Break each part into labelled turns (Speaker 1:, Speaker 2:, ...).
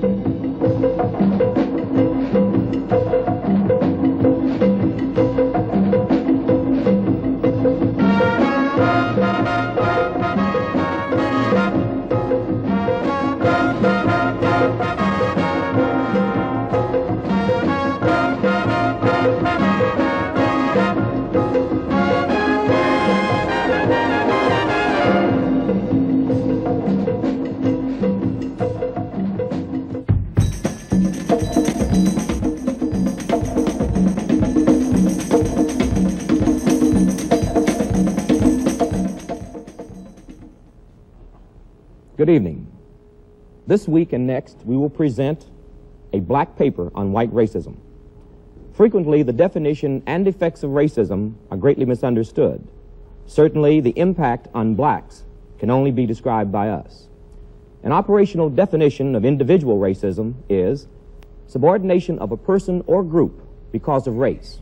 Speaker 1: Good evening. This week and next, we will present a black paper on white racism. Frequently, the definition and effects of racism are greatly misunderstood. Certainly, the impact on blacks can only be described by us. An operational definition of individual racism is subordination of a person or group because of race.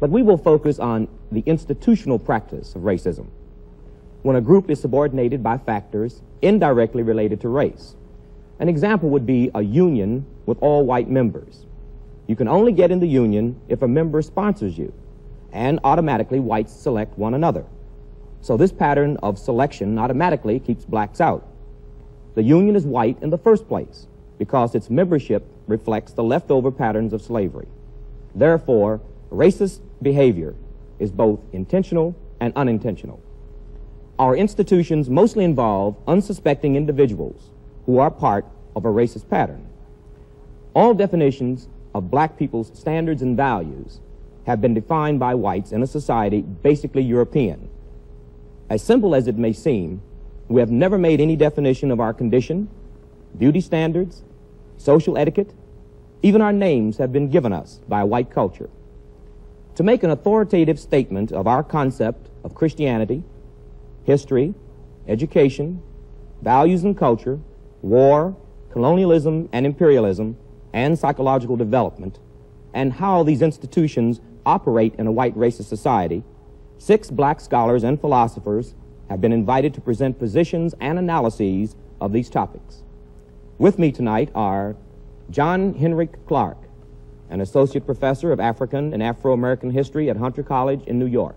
Speaker 1: But we will focus on the institutional practice of racism when a group is subordinated by factors indirectly related to race. An example would be a union with all white members. You can only get in the union if a member sponsors you, and automatically whites select one another. So this pattern of selection automatically keeps blacks out. The union is white in the first place because its membership reflects the leftover patterns of slavery. Therefore, racist behavior is both intentional and unintentional. Our institutions mostly involve unsuspecting individuals who are part of a racist pattern. All definitions of black people's standards and values have been defined by whites in a society basically European. As simple as it may seem, we have never made any definition of our condition, beauty standards, social etiquette, even our names have been given us by white culture. To make an authoritative statement of our concept of Christianity, history, education, values and culture, war, colonialism and imperialism, and psychological development, and how these institutions operate in a white racist society, six black scholars and philosophers have been invited to present positions and analyses of these topics. With me tonight are John Henrik Clarke, an associate professor of African and Afro-American history at Hunter College in New York.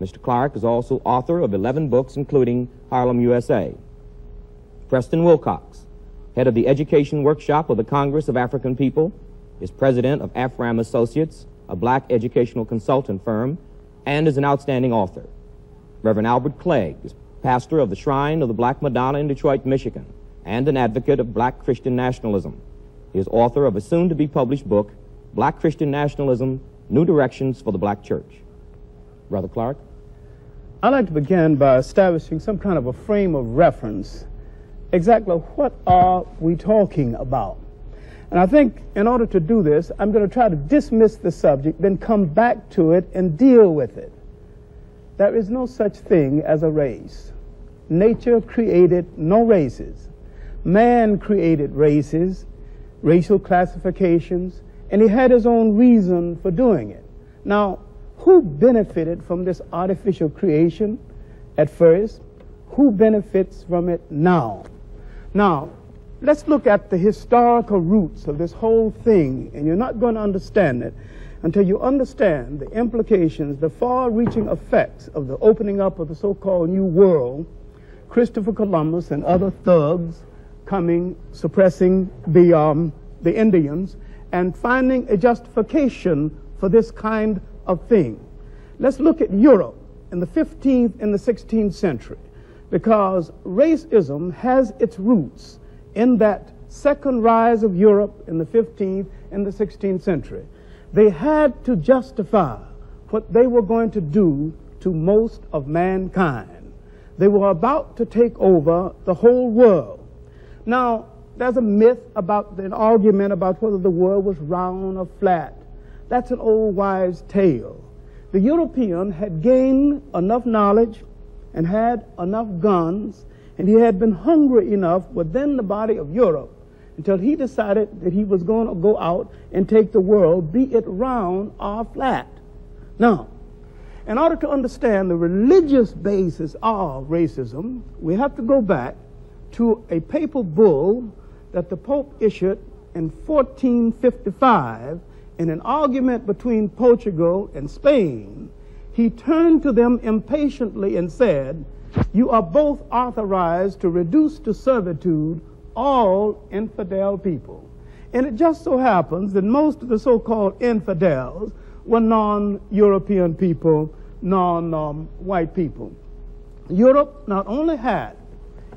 Speaker 1: Mr. Clarke is also author of 11 books, including Harlem, USA. Preston Wilcox, head of the Education Workshop of the Congress of African People, is president of Afram Associates, a black educational consultant firm, and is an outstanding author. Reverend Albert Cleage is pastor of the Shrine of the Black Madonna in Detroit, Michigan, and an advocate of black Christian nationalism. He is author of a soon-to-be published book, Black Christian Nationalism, New Directions for the Black Church. Brother Clarke?
Speaker 2: I'd like to begin by establishing some kind of a frame of reference. Exactly what are we talking about? And I think in order to do this, I'm going to try to dismiss the subject, then come back to it and deal with it. There is no such thing as a race. Nature created no races. Man created races, racial classifications, and he had his own reason for doing it. Now, who benefited from this artificial creation at first? Who benefits from it now? Now, let's look at the historical roots of this whole thing, and you're not going to understand it until you understand the implications, the far reaching effects of the opening up of the so called New World, Christopher Columbus and other thugs coming, suppressing the, um, the Indians, and finding a justification for this kind of thing. Let's look at Europe in the 15th and the 16th century because racism has its roots in that second rise of Europe in the 15th and the 16th century. They had to justify what they were going to do to most of mankind. They were about to take over the whole world. Now, there's a myth about an argument about whether the world was round or flat. That's an old wives' tale. The European had gained enough knowledge and had enough guns, and he had been hungry enough within the body of Europe until he decided that he was going to go out and take the world, be it round or flat. Now, in order to understand the religious basis of racism, we have to go back to a papal bull that the Pope issued in 1455 in an argument between Portugal and Spain, he turned to them impatiently and said, You are both authorized to reduce to servitude all infidel people. And it just so happens that most of the so called infidels were non European people, non um, people. Europe not only had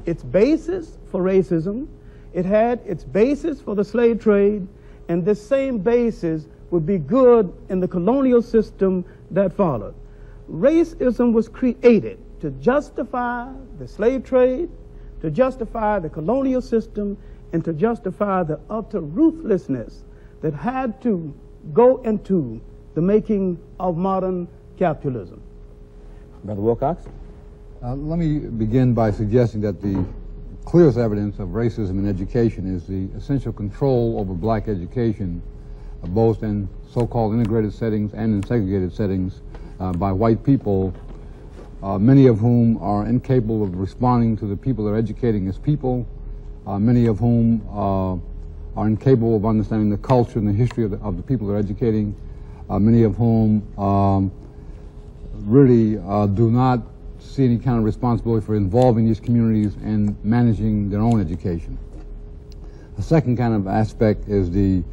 Speaker 2: its basis for racism, it had its basis for the slave trade, and this same basis would be good in the colonial system that followed. Racism was created to justify the slave trade, to justify the colonial system, and to justify the utter ruthlessness that had to go into the making of modern capitalism.
Speaker 1: Brother Wilcox?
Speaker 3: Uh, let me begin by suggesting that the clearest evidence of racism in education is the essential control over black education, both in so-called integrated settings and in segregated settings uh, by white people, uh, many of whom are incapable of responding to the people they're educating as people, uh, many of whom uh, are incapable of understanding the culture and the history of the, of the people they're educating, many of whom um, really do not see any kind of responsibility for involving these communities and managing their own education. The second kind of aspect is the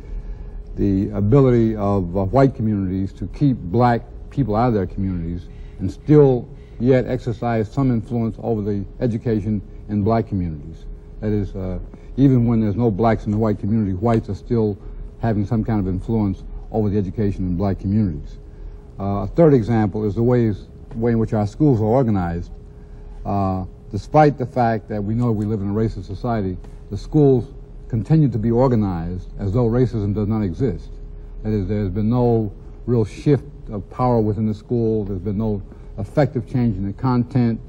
Speaker 3: the ability of uh, white communities to keep black people out of their communities and still yet exercise some influence over the education in black communities. That is, uh, even when there's no blacks in the white community, whites are still having some kind of influence over the education in black communities. Uh, a third example is the ways way in which our schools are organized, uh, despite the fact that we know we live in a racist society, the schools continue to be organized as though racism does not exist. That is, there's been no real shift of power within the school. There's been no effective change in the content.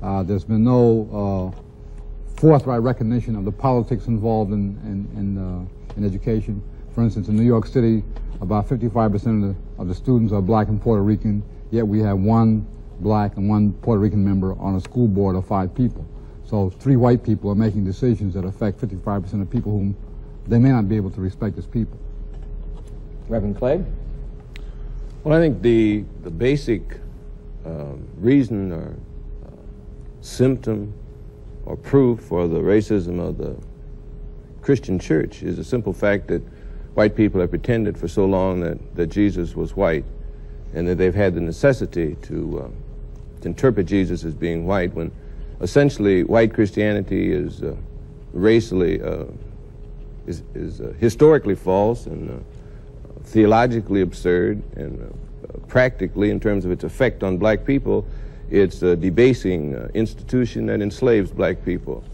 Speaker 3: Uh, there's been no uh, forthright recognition of the politics involved in, in, in, uh, in, education. For instance, in New York City, about 55% of the, of the students are black and Puerto Rican, yet we have one black and one Puerto Rican member on a school board of five people. So three white people are making decisions that affect 55% of people whom they may not be able to respect as people.
Speaker 1: Reverend Cleage?
Speaker 4: Well, I think the, the basic uh, reason or uh, symptom or proof for the racism of the Christian church is the simple fact that white people have pretended for so long that, that Jesus was white and that they've had the necessity to, uh, to interpret Jesus as being white when essentially white Christianity is uh, racially, uh, is, is uh, historically false and uh, theologically absurd and uh, practically in terms of its effect on black people, it's a debasing institution that enslaves black people.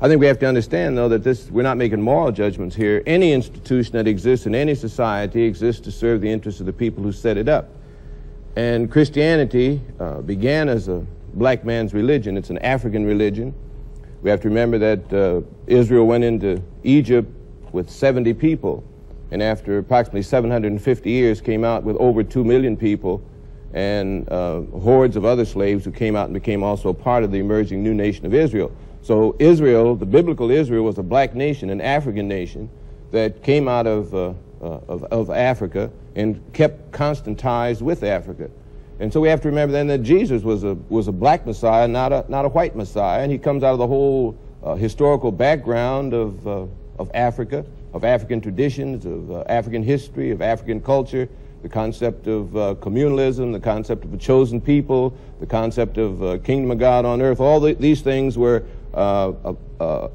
Speaker 4: I think we have to understand, though, that this, we're not making moral judgments here. Any institution that exists in any society exists to serve the interests of the people who set it up. And Christianity uh, began as a black man's religion. It's an African religion. We have to remember that uh, Israel went into Egypt with 70 people, and after approximately 750 years came out with over 2 million people and uh, hordes of other slaves who came out and became also part of the emerging new nation of Israel. So Israel, the biblical Israel, was a black nation, an African nation that came out of, uh, uh of, of Africa and kept constant ties with Africa. And so we have to remember then that Jesus was a, was a black Messiah, not a, not a white Messiah. And he comes out of the whole uh, historical background of, uh, of Africa, of African traditions, of uh, African history, of African culture, the concept of uh, communalism, the concept of a chosen people, the concept of uh, kingdom of God on earth. All the, these things were uh,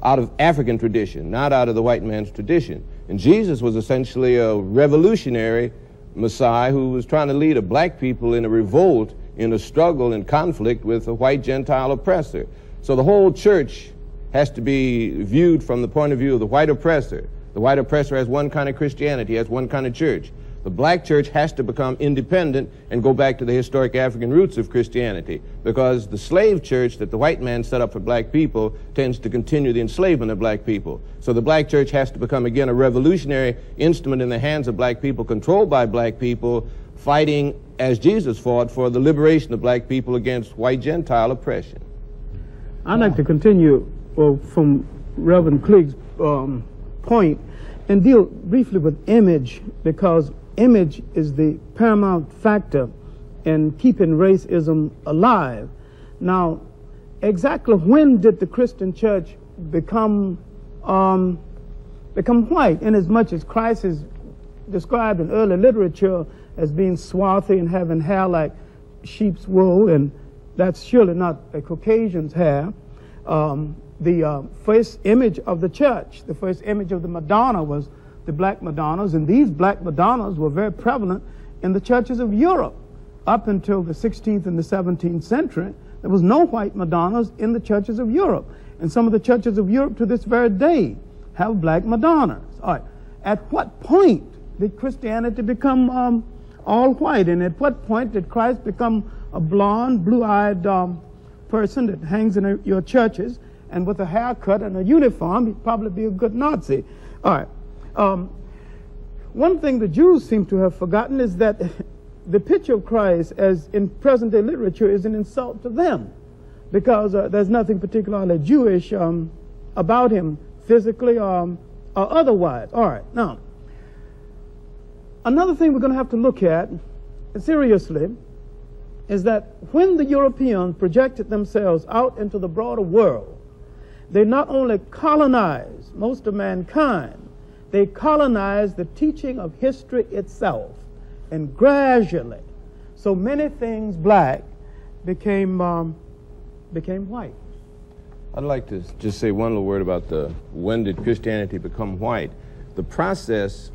Speaker 4: out of African tradition, not out of the white man's tradition. And Jesus was essentially a revolutionary Messiah who was trying to lead a black people in a revolt, in a struggle and conflict with a white Gentile oppressor. So the whole church has to be viewed from the point of view of the white oppressor. The white oppressor has one kind of Christianity, has one kind of church. The black church has to become independent and go back to the historic African roots of Christianity because the slave church that the white man set up for black people tends to continue the enslavement of black people. So the black church has to become again a revolutionary instrument in the hands of black people, controlled by black people, fighting as Jesus fought for the liberation of black people against white Gentile oppression.
Speaker 2: I'd like to continue well, from Reverend Cleage's um, point and deal briefly with image because image is the paramount factor in keeping racism alive. Now, exactly when did the Christian church become um, become white? In as much as Christ is described in early literature as being swarthy and having hair like sheep's wool, and that's surely not a Caucasian's hair. Um, the uh, first image of the church, the first image of the Madonna was the black Madonnas, and these black Madonnas were very prevalent in the churches of Europe up until the 16th and the 17th century. There was no white Madonnas in the churches of Europe. And some of the churches of Europe to this very day have black Madonnas. All right. At what point did Christianity become um, all white? And at what point did Christ become a blonde, blue eyed um, person that hangs in a, your churches and with a haircut and a uniform? He'd probably be a good Nazi. All right. Um, one thing the Jews seem to have forgotten is that the picture of Christ, as in present day literature, is an insult to them because uh, there's nothing particularly Jewish um, about him physically um, or otherwise. All right, now, another thing we're going to have to look at seriously is that when the Europeans projected themselves out into the broader world, they not only colonized most of mankind, they colonized the teaching of history itself. And gradually, so many things black became, um, became white.
Speaker 4: I'd like to just say one little word about the when did Christianity become white. The process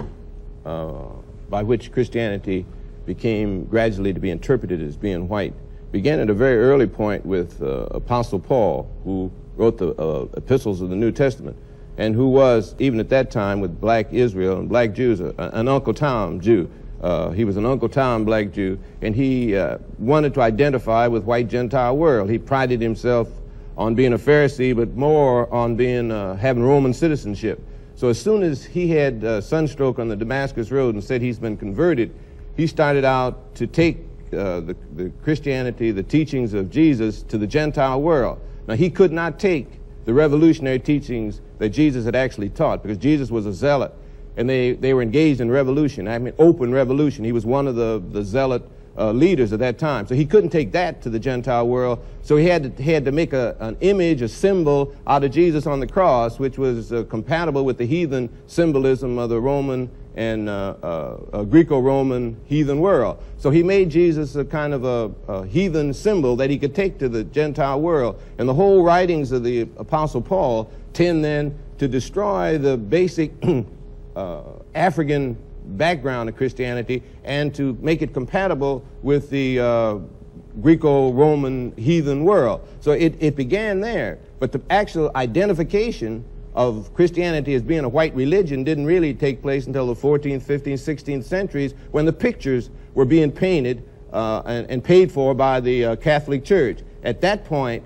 Speaker 4: uh, by which Christianity became gradually to be interpreted as being white began at a very early point with uh, Apostle Paul, who wrote the uh, epistles of the New Testament and who was, even at that time, with black Israel and black Jews, an Uncle Tom Jew. Uh, he was an Uncle Tom black Jew, and he uh, wanted to identify with white Gentile world. He prided himself on being a Pharisee, but more on being uh, having Roman citizenship. So as soon as he had uh, sunstroke on the Damascus Road and said he's been converted, he started out to take uh, the, the Christianity, the teachings of Jesus to the Gentile world. Now he could not take the revolutionary teachings that Jesus had actually taught because Jesus was a zealot and they, they were engaged in revolution. I mean, open revolution. He was one of the, the zealot uh, leaders at that time. So he couldn't take that to the Gentile world. So he had to, he had to make a, an image, a symbol out of Jesus on the cross, which was uh, compatible with the heathen symbolism of the Roman and uh, uh, Greco-Roman heathen world. So he made Jesus a kind of a, a, heathen symbol that he could take to the Gentile world. And the whole writings of the Apostle Paul tend then to destroy the basic uh, African background of Christianity and to make it compatible with the uh, Greco-Roman heathen world. So it, it began there. But the actual identification of Christianity as being a white religion didn't really take place until the 14th, 15th, 16th centuries when the pictures were being painted uh, and, and, paid for by the uh, Catholic Church. At that point,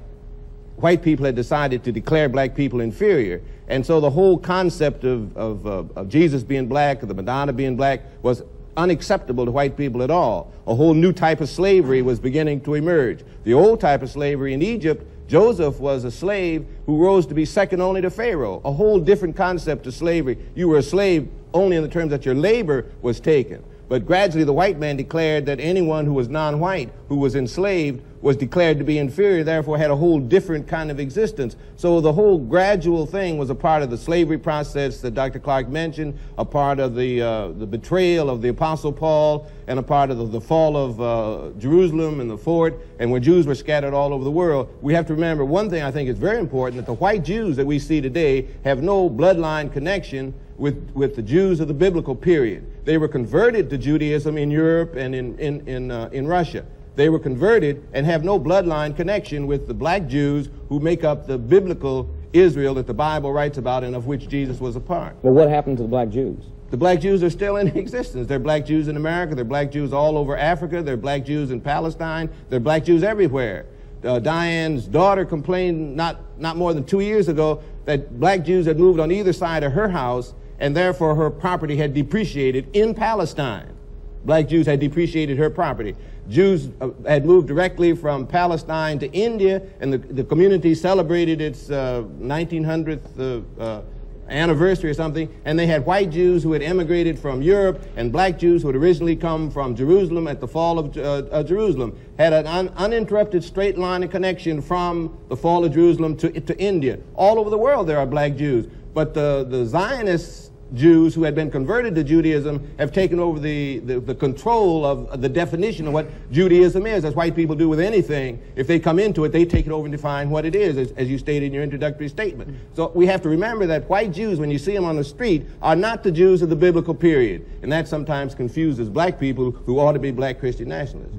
Speaker 4: white people had decided to declare black people inferior. And so the whole concept of, of, uh, of Jesus being black, of the Madonna being black, was unacceptable to white people at all. A whole new type of slavery was beginning to emerge. The old type of slavery in Egypt Joseph was a slave who rose to be second only to Pharaoh, a whole different concept of slavery. You were a slave only in the terms that your labor was taken. But gradually, the white man declared that anyone who was non white, who was enslaved, was declared to be inferior, therefore had a whole different kind of existence. So the whole gradual thing was a part of the slavery process that Dr. Clarke mentioned, a part of the, uh, the betrayal of the Apostle Paul, and a part of the, the fall of uh, Jerusalem and the fort, and when Jews were scattered all over the world. We have to remember one thing I think is very important, that the white Jews that we see today have no bloodline connection with, with the Jews of the biblical period. They were converted to Judaism in Europe and in, in, in, uh, in Russia. They were converted and have no bloodline connection with the black Jews who make up the biblical Israel that the Bible writes about and of which Jesus was a part.
Speaker 1: Well, what happened to the black Jews?
Speaker 4: The black Jews are still in existence. They're black Jews in America. They're black Jews all over Africa. They're black Jews in Palestine. They're black Jews everywhere. Uh, Dayan's daughter complained not, not more than two years ago that black Jews had moved on either side of her house and therefore her property had depreciated in Palestine. Black Jews had depreciated her property. Jews uh, had moved directly from Palestine to India, and the, the community celebrated its uh, 1900th uh, uh, anniversary or something, and they had white Jews who had emigrated from Europe and black Jews who had originally come from Jerusalem at the fall of uh, uh, Jerusalem, had an un uninterrupted straight line of connection from the fall of Jerusalem to, to India. All over the world there are black Jews. But the, the Zionists Jews who had been converted to Judaism have taken over the, the, the, control of the definition of what Judaism is, as white people do with anything. If they come into it, they take it over and define what it is, as, as you stated in your introductory statement. So we have to remember that white Jews, when you see them on the street, are not the Jews of the biblical period. And that sometimes confuses black people who ought to be black Christian nationalists.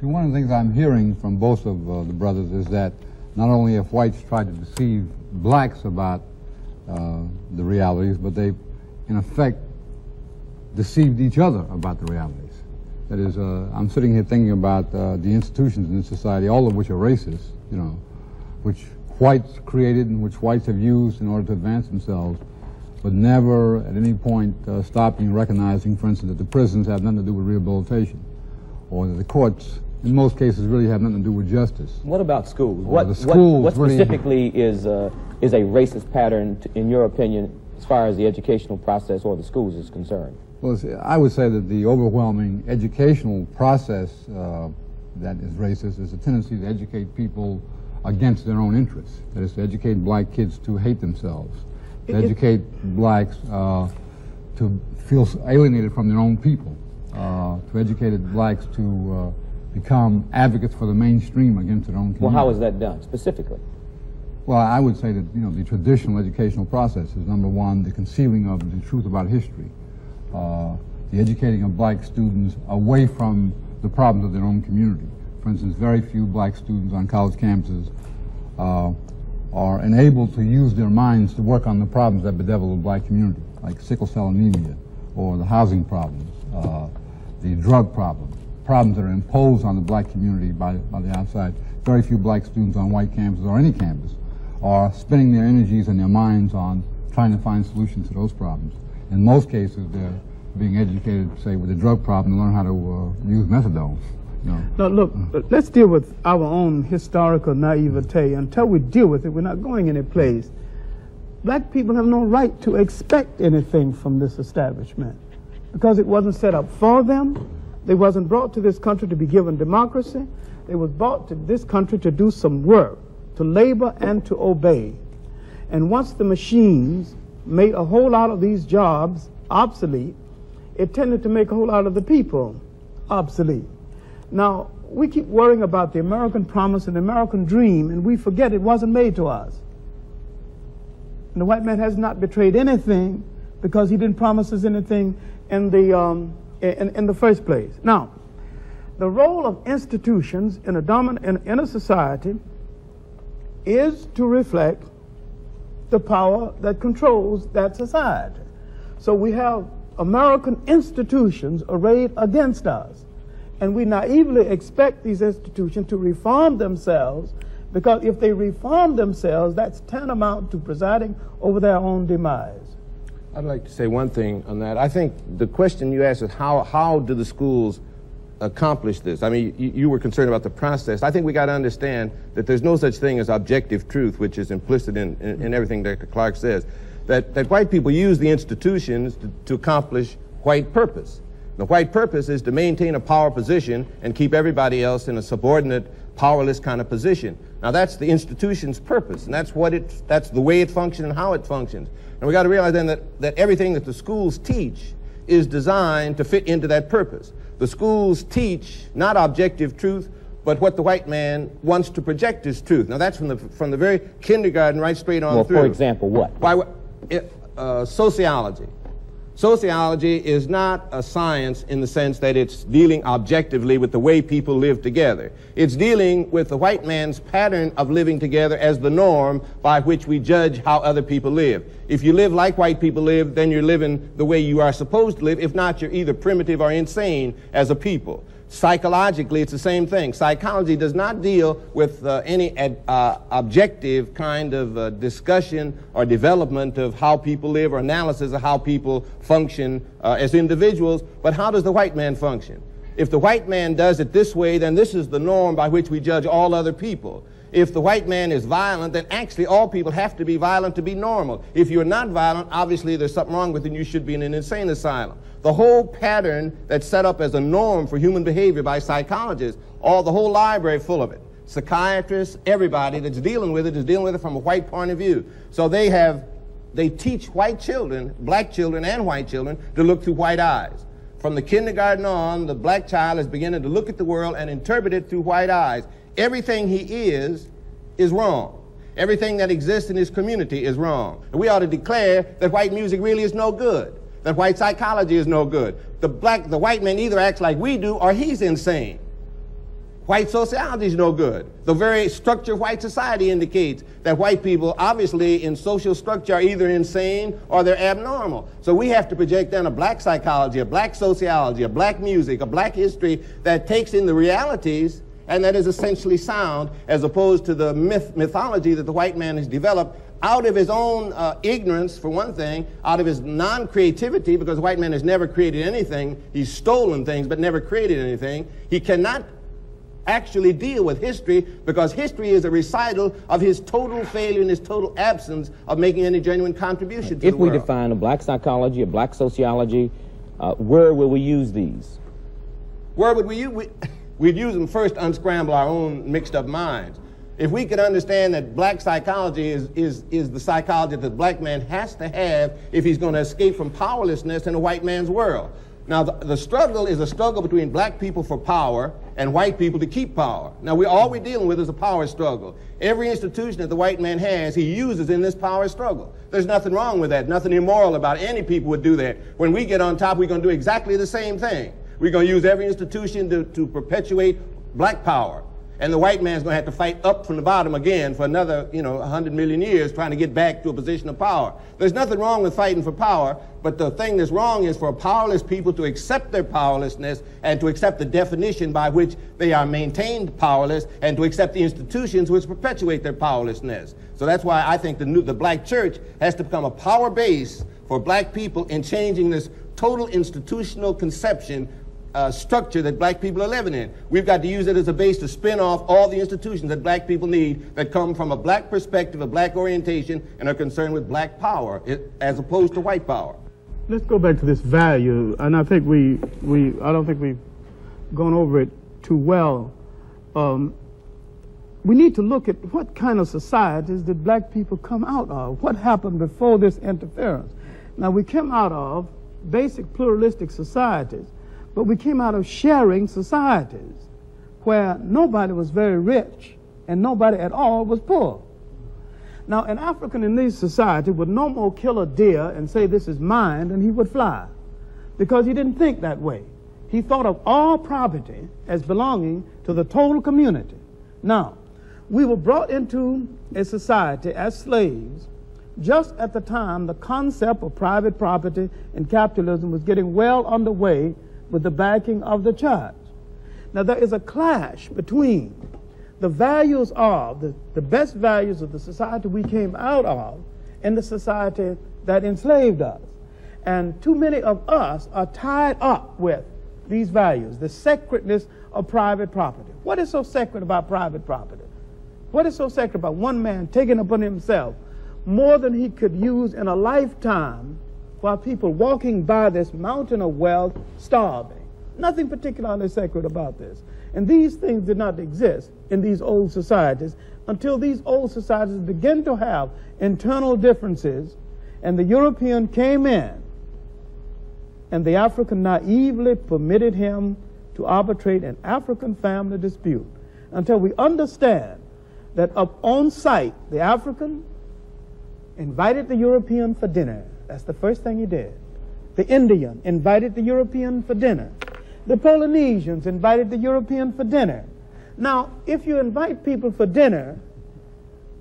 Speaker 3: See, one of the things I'm hearing from both of uh, the brothers is that not only have whites tried to deceive blacks about uh, the realities, but they in effect, deceived each other about the realities. That is, uh, I'm sitting here thinking about uh, the institutions in this society, all of which are racist, you know, which whites created and which whites have used in order to advance themselves, but never at any point uh, stopping recognizing, for instance, that the prisons have nothing to do with rehabilitation, or that the courts, in most cases, really have nothing to do with justice.
Speaker 1: What about schools? What, schools what, what, specifically really is, uh, is a racist pattern, in your opinion, as far as the educational process or the schools is concerned?
Speaker 3: Well, I would say that the overwhelming educational process uh, that is racist is a tendency to educate people against their own interests. That is to educate black kids to hate themselves, to it, educate blacks uh, to feel alienated from their own people, uh, to educate blacks to uh, become advocates for the mainstream against their own community.
Speaker 1: Well, how is that done specifically?
Speaker 3: Well, I would say that you know the traditional educational process is number one, the concealing of the truth about history, uh, the educating of black students away from the problems of their own community. For instance, very few black students on college campuses uh, are enabled to use their minds to work on the problems that bedevil the black community, like sickle cell anemia, or the housing problems, uh, the drug problems, problems that are imposed on the black community by, by the outside. Very few black students on white campuses or any campus are spending their energies and their minds on trying to find solutions to those problems. In most cases, they're being educated, say, with a drug problem, to learn how to uh, use methadone.
Speaker 2: No. Now, look, let's deal with our own historical naivete. Until we deal with it, we're not going any place. Black people have no right to expect anything from this establishment because it wasn't set up for them. They wasn't brought to this country to be given democracy. They was brought to this country to do some work to labor and to obey. And once the machines made a whole lot of these jobs obsolete, it tended to make a whole lot of the people obsolete. Now, we keep worrying about the American promise and the American dream, and we forget it wasn't made to us. And the white man has not betrayed anything because he didn't promise us anything in the, um, in, in the first place. Now, the role of institutions in a, dominant, in, in a society is to reflect the power that controls that society. So we have American institutions arrayed against us. And we naively expect these institutions to reform themselves because if they reform themselves, that's tantamount to presiding over their own demise.
Speaker 4: I'd like to say one thing on that. I think the question you asked is how, how do the schools accomplish this? I mean, you, you, were concerned about the process. I think we got to understand that there's no such thing as objective truth, which is implicit in, in, in everything Dr. Clarke says. That, that white people use the institutions to, to accomplish white purpose. The white purpose is to maintain a power position and keep everybody else in a subordinate, powerless kind of position. Now that's the institution's purpose, and that's what it, that's the way it functions and how it functions. And we got to realize then that, that everything that the schools teach is designed to fit into that purpose. The schools teach not objective truth, but what the white man wants to project as truth. Now that's from the from the very kindergarten right straight on
Speaker 1: well,
Speaker 4: through.
Speaker 1: For example, what?
Speaker 4: Why, uh, sociology. Sociology is not a science in the sense that it's dealing objectively with the way people live together. It's dealing with the white man's pattern of living together as the norm by which we judge how other people live. If you live like white people live, then you're living the way you are supposed to live. If not, you're either primitive or insane as a people. Psychologically, it's the same thing. Psychology does not deal with uh, any ad, uh, objective kind of uh, discussion or development of how people live or analysis of how people function uh, as individuals, but how does the white man function? If the white man does it this way, then this is the norm by which we judge all other people. if the white man is violent, then actually all people have to be violent to be normal. If you're not violent, obviously there's something wrong with you and you should be in an insane asylum. The whole pattern that's set up as a norm for human behavior by psychologists, all the whole library full of it. Psychiatrists, everybody that's dealing with it is dealing with it from a white point of view. So they have, they teach white children, black children and white children, to look through white eyes. From the kindergarten on, the black child is beginning to look at the world and interpret it through white eyes everything he is is wrong. Everything that exists in his community is wrong. And we ought to declare that white music really is no good, that white psychology is no good. The black, the white man either acts like we do or he's insane. White sociology is no good. The very structure of white society indicates that white people, obviously, in social structure, are either insane or they're abnormal. So we have to project then a black psychology, a black sociology, a black music, a black history that takes in the realities and that is essentially sound as opposed to the myth, mythology that the white man has developed out of his own uh, ignorance, for one thing, out of his non creativity, because white man has never created anything. He's stolen things, but never created anything. He cannot actually deal with history because history is a recital of his total failure and his total absence of making any genuine contribution to
Speaker 1: if
Speaker 4: the world.
Speaker 1: If we define a black psychology, a black sociology, uh, where will we use these?
Speaker 4: Where would we use? We, We'd use them first to unscramble our own mixed up minds. If we could understand that black psychology is, is, is the psychology that the black man has to have if he's going to escape from powerlessness in a white man's world. Now, the, the, struggle is a struggle between black people for power and white people to keep power. Now, we, all we're dealing with is a power struggle. Every institution that the white man has, he uses in this power struggle. There's nothing wrong with that, nothing immoral about it. Any people would do that. When we get on top, we're going to do exactly the same thing. We're going to use every institution to, to perpetuate black power. And the white man's going to have to fight up from the bottom again for another, you know, 100 million years trying to get back to a position of power. There's nothing wrong with fighting for power, but the thing that's wrong is for powerless people to accept their powerlessness and to accept the definition by which they are maintained powerless and to accept the institutions which perpetuate their powerlessness. So that's why I think the, new, the black church has to become a power base for black people in changing this total institutional conception uh, structure that black people are living in. We've got to use it as a base to spin off all the institutions that black people need that come from a black perspective, a black orientation, and are concerned with black power as opposed to white power.
Speaker 2: Let's go back to this value, and I think we, we I don't think we've gone over it too well. Um, we need to look at what kind of societies did black people come out of? What happened before this interference? Now, we came out of basic pluralistic societies but we came out of sharing societies where nobody was very rich and nobody at all was poor. Now, an African in these societies would no more kill a deer and say, This is mine, than he would fly because he didn't think that way. He thought of all property as belonging to the total community. Now, we were brought into a society as slaves just at the time the concept of private property and capitalism was getting well underway with the backing of the church. Now, there is a clash between the values of, the, the best values of the society we came out of, and the society that enslaved us. And too many of us are tied up with these values, the sacredness of private property. What is so sacred about private property? What is so sacred about one man taking upon himself more than he could use in a lifetime while people walking by this mountain of wealth starving. Nothing particularly sacred about this. And these things did not exist in these old societies until these old societies began to have internal differences and the European came in and the African naively permitted him to arbitrate an African family dispute until we understand that up on site the African invited the European for dinner that's the first thing he did. The Indian invited the European for dinner. The Polynesians invited the European for dinner. Now, if you invite people for dinner,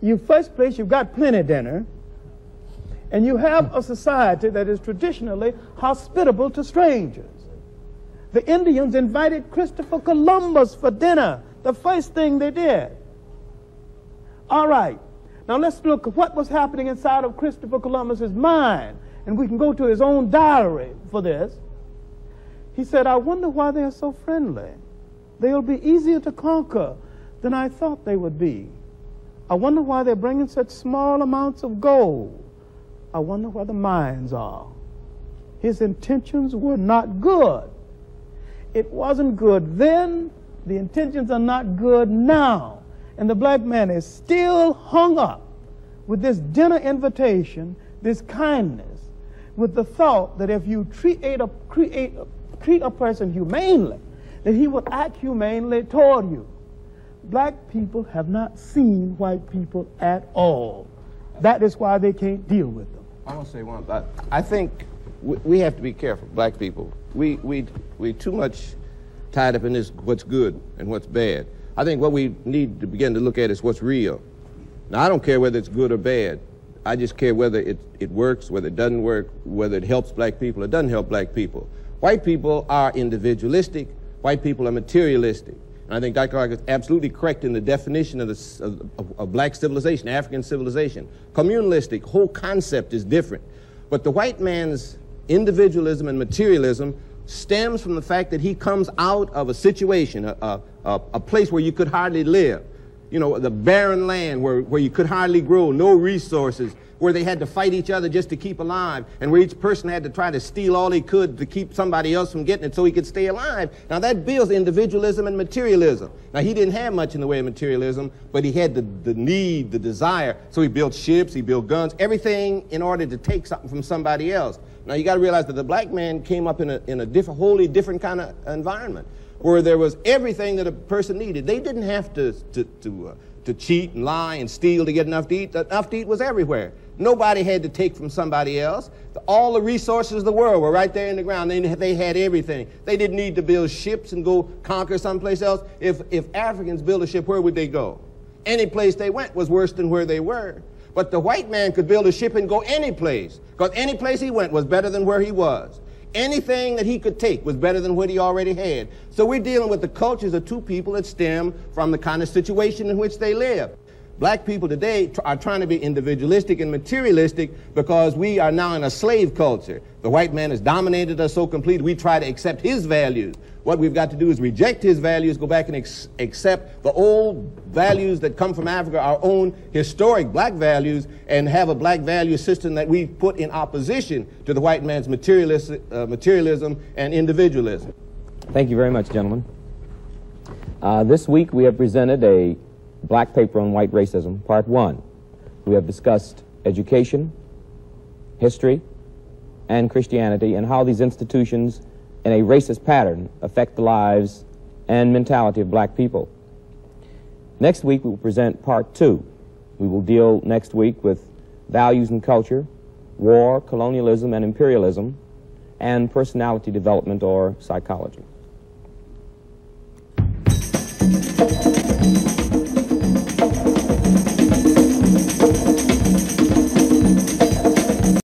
Speaker 2: you first place you've got plenty dinner, and you have a society that is traditionally hospitable to strangers. The Indians invited Christopher Columbus for dinner, the first thing they did. All right, now let's look at what was happening inside of Christopher Columbus's mind. And we can go to his own diary for this. He said, I wonder why they're so friendly. They'll be easier to conquer than I thought they would be. I wonder why they're bringing such small amounts of gold. I wonder where the mines are. His intentions were not good. It wasn't good then. The intentions are not good now. And the black man is still hung up with this dinner invitation, this kindness, with the thought that if you treat a, create, treat a person humanely, that he will act humanely toward you. Black people have not seen white people at all. That is why they can't deal with them.
Speaker 4: I want to say one thing. I think we have to be careful, black people. We, we, we too much tied up in this what's good and what's bad. I think what we need to begin to look at is what's real. Now, I don't care whether it's good or bad. I just care whether it, it works, whether it doesn't work, whether it helps black people or doesn't help black people. White people are individualistic. White people are materialistic. And I think Dr. Clarke is absolutely correct in the definition of, the, of, of, black civilization, African civilization. Communalistic, whole concept is different. But the white man's individualism and materialism stems from the fact that he comes out of a situation, a, a, a, place where you could hardly live. You know, the barren land where, where you could hardly grow, no resources, where they had to fight each other just to keep alive, and where each person had to try to steal all he could to keep somebody else from getting it so he could stay alive. Now that builds individualism and materialism. Now he didn't have much in the way of materialism, but he had the, the need, the desire, so he built ships, he built guns, everything in order to take something from somebody else. Now you got to realize that the black man came up in a, in a different, wholly different kind of environment where there was everything that a person needed. They didn't have to, to, to, uh, to cheat and lie and steal to get enough to eat. Enough to eat was everywhere. Nobody had to take from somebody else. All the resources of the world were right there in the ground. They, they had everything. They didn't need to build ships and go conquer someplace else. If, if Africans built a ship, where would they go? Any place they went was worse than where they were. But the white man could build a ship and go any place, because any place he went was better than where he was. Anything that he could take was better than what he already had. So we're dealing with the cultures of two people that stem from the kind of situation in which they live. Black people today are trying to be individualistic and materialistic because we are now in a slave culture. The white man has dominated us so completely, we try to accept his values. What we've got to do is reject his values, go back and accept the old values that come from Africa, our own historic black values, and have a black value system that we put in opposition to the white man's uh, materialism and individualism.
Speaker 1: Thank you very much, gentlemen. Uh, this week we have presented a black paper on white racism, part one. We have discussed education, history, and Christianity, and how these institutions in a racist pattern affect the lives and mentality of black people. Next week, we will present part two. We will deal next week with values and culture, war, colonialism and imperialism, and personality development or psychology.